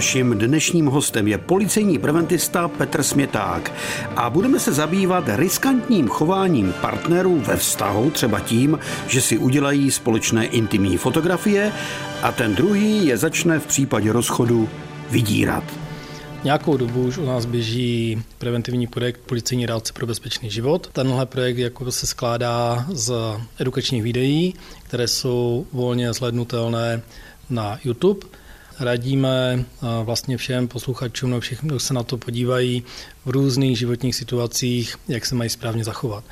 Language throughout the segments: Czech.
Naším dnešním hostem je policejní preventista Petr Směták a budeme se zabývat riskantním chováním partnerů ve vztahu, třeba tím, že si udělají společné intimní fotografie a ten druhý je začne v případě rozchodu vydírat. Nějakou dobu už u nás běží preventivní projekt Policejní rádce pro bezpečný život. Tenhle projekt jako se skládá z edukačních videí, které jsou volně zhlednutelné na YouTube. Radíme vlastně všem posluchačům, no všichni, kdo se na to podívají, v různých životních situacích, jak se mají správně zachovat.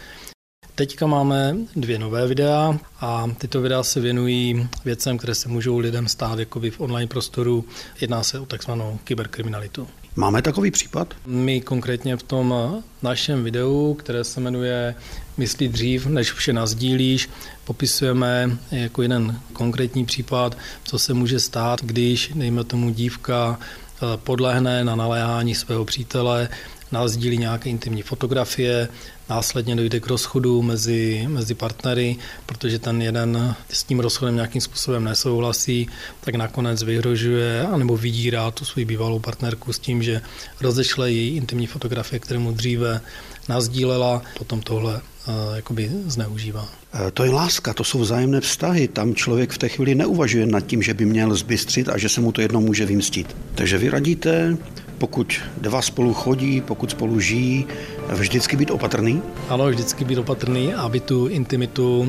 Teďka máme dvě nové videa a tyto videa se věnují věcem, které se můžou lidem stát jakoby v online prostoru. Jedná se o takzvanou kyberkriminalitu. Máme takový případ? My konkrétně v tom našem videu, které se jmenuje Myslí dřív, než vše nazdílíš, popisujeme jako jeden konkrétní případ, co se může stát, když, dejme tomu, dívka eh, podlehne na naléhání svého přítele, nazdílí nějaké intimní fotografie, následně dojde k rozchodu mezi, mezi partnery, protože ten jeden s tím rozchodem nějakým způsobem nesouhlasí, tak nakonec vyhrožuje anebo vydírá tu svou bývalou partnerku s tím, že rozešle její intimní fotografie, které mu dříve nazdílela, potom tohle uh, jakoby zneužívá. E, to je láska, to jsou vzájemné vztahy. Tam člověk v té chvíli neuvažuje nad tím, že by měl zbystřit a že se mu to jednou může vymstit. Takže vy radíte pokud dva spolu chodí, pokud spolu žijí, vždycky být opatrný? Ano, vždycky být opatrný, aby tu intimitu uh,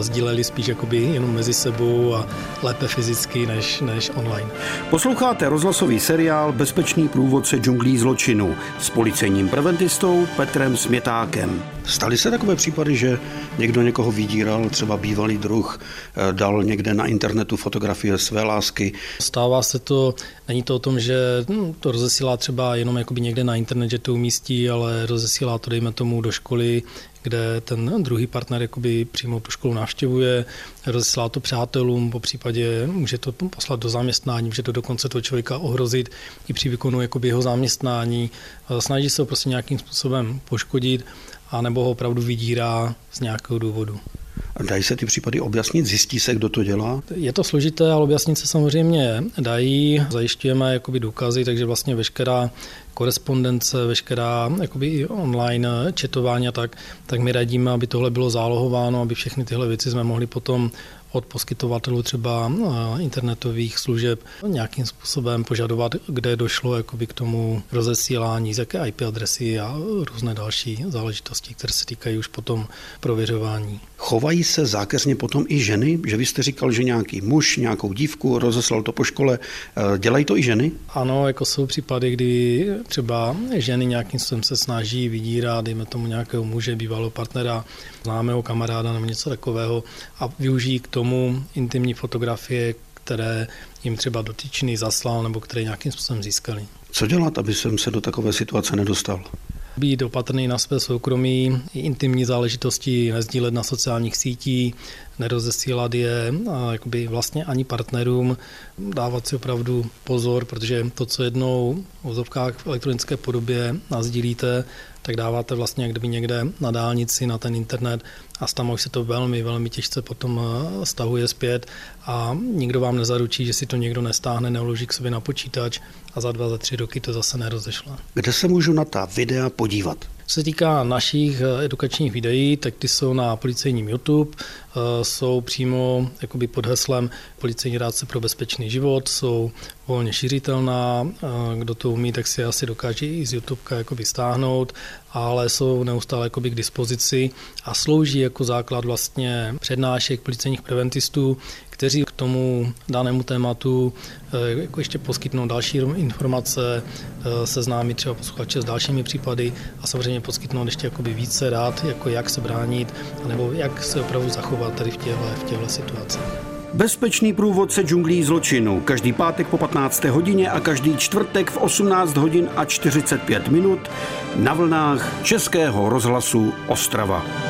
sdíleli spíš jakoby jenom mezi sebou a lépe fyzicky než, než online. Posloucháte rozhlasový seriál Bezpečný průvodce džunglí zločinu s policejním preventistou Petrem Smětákem. Staly se takové případy, že někdo někoho vydíral, třeba bývalý druh, eh, dal někde na internetu fotografie své lásky? Stává se to, není to o tom, že hm, to rozesílá třeba jenom jakoby někde na internet, že to umístí, ale rozesílá to, dejme tomu, do školy, kde ten druhý partner jakoby přímo tu školu navštěvuje, rozesílá to přátelům, po případě může to poslat do zaměstnání, může to dokonce toho člověka ohrozit i při výkonu jakoby jeho zaměstnání. Snaží se ho prostě nějakým způsobem poškodit a nebo ho opravdu vydírá z nějakého důvodu. Dají se ty případy objasnit? Zjistí se, kdo to dělá? Je to složité, ale objasnit se samozřejmě dají. Zajišťujeme jakoby důkazy, takže vlastně veškerá korespondence, veškerá jakoby online četování a tak, tak my radíme, aby tohle bylo zálohováno, aby všechny tyhle věci jsme mohli potom od poskytovatelů třeba internetových služeb nějakým způsobem požadovat, kde došlo jakoby k tomu rozesílání, z jaké IP adresy a různé další záležitosti, které se týkají už potom prověřování. Chovají se zákeřně potom i ženy? Že vy jste říkal, že nějaký muž, nějakou dívku rozeslal to po škole. Eh, dělají to i ženy? Ano, jako jsou případy, kdy třeba ženy nějakým způsobem se snaží vydírat, dejme tomu nějakého muže, bývalého partnera, známého kamaráda nebo něco takového a využijí k tomu intimní fotografie, které jim třeba dotyčný zaslal nebo které nějakým způsobem získali. Co dělat, aby jsem se do takové situace nedostal? Být opatrný na své soukromí, intimní záležitosti nezdílet na sociálních sítích, nerozesílat je a jakoby vlastně ani partnerům, dávat si opravdu pozor, protože to, co jednou v vozovkách v elektronické podobě nazdílíte, tak dáváte vlastně jak kdyby někde na dálnici, na ten internet a tam už se to velmi, velmi těžce potom eh, stahuje zpět a nikdo vám nezaručí, že si to někdo nestáhne, neuloží k sobě na počítač a za dva, za tři roky to zase nerozešle. Kde se můžu na ta videa podívat? Co se týká našich eh, edukačních videí, tak ty jsou na policejním YouTube, eh, jsou přímo jakoby pod heslem Policejní rádce pro bezpečný život, jsou volně šířitelná, eh, kdo to umí, tak si asi dokáže i z YouTube jakoby stáhnout, ale jsou neustále jakoby k dispozici a slouží jako základ vlastně přednášek policejních preventistů, kteří tomu danému tématu eh, jako ještě poskytnou další informace, eh, seznámit třeba posluchače s dalšími případy a samozřejmě poskytnout ještě jakoby více rád, jako jak se bránit, nebo jak se opravdu zachovat tady v těchto, v těchto situacích. Bezpečný průvodce džunglí zločinu. Každý pátek po 15. hodině a každý čtvrtek v 18 hodin a 45 minut na vlnách Českého rozhlasu Ostrava.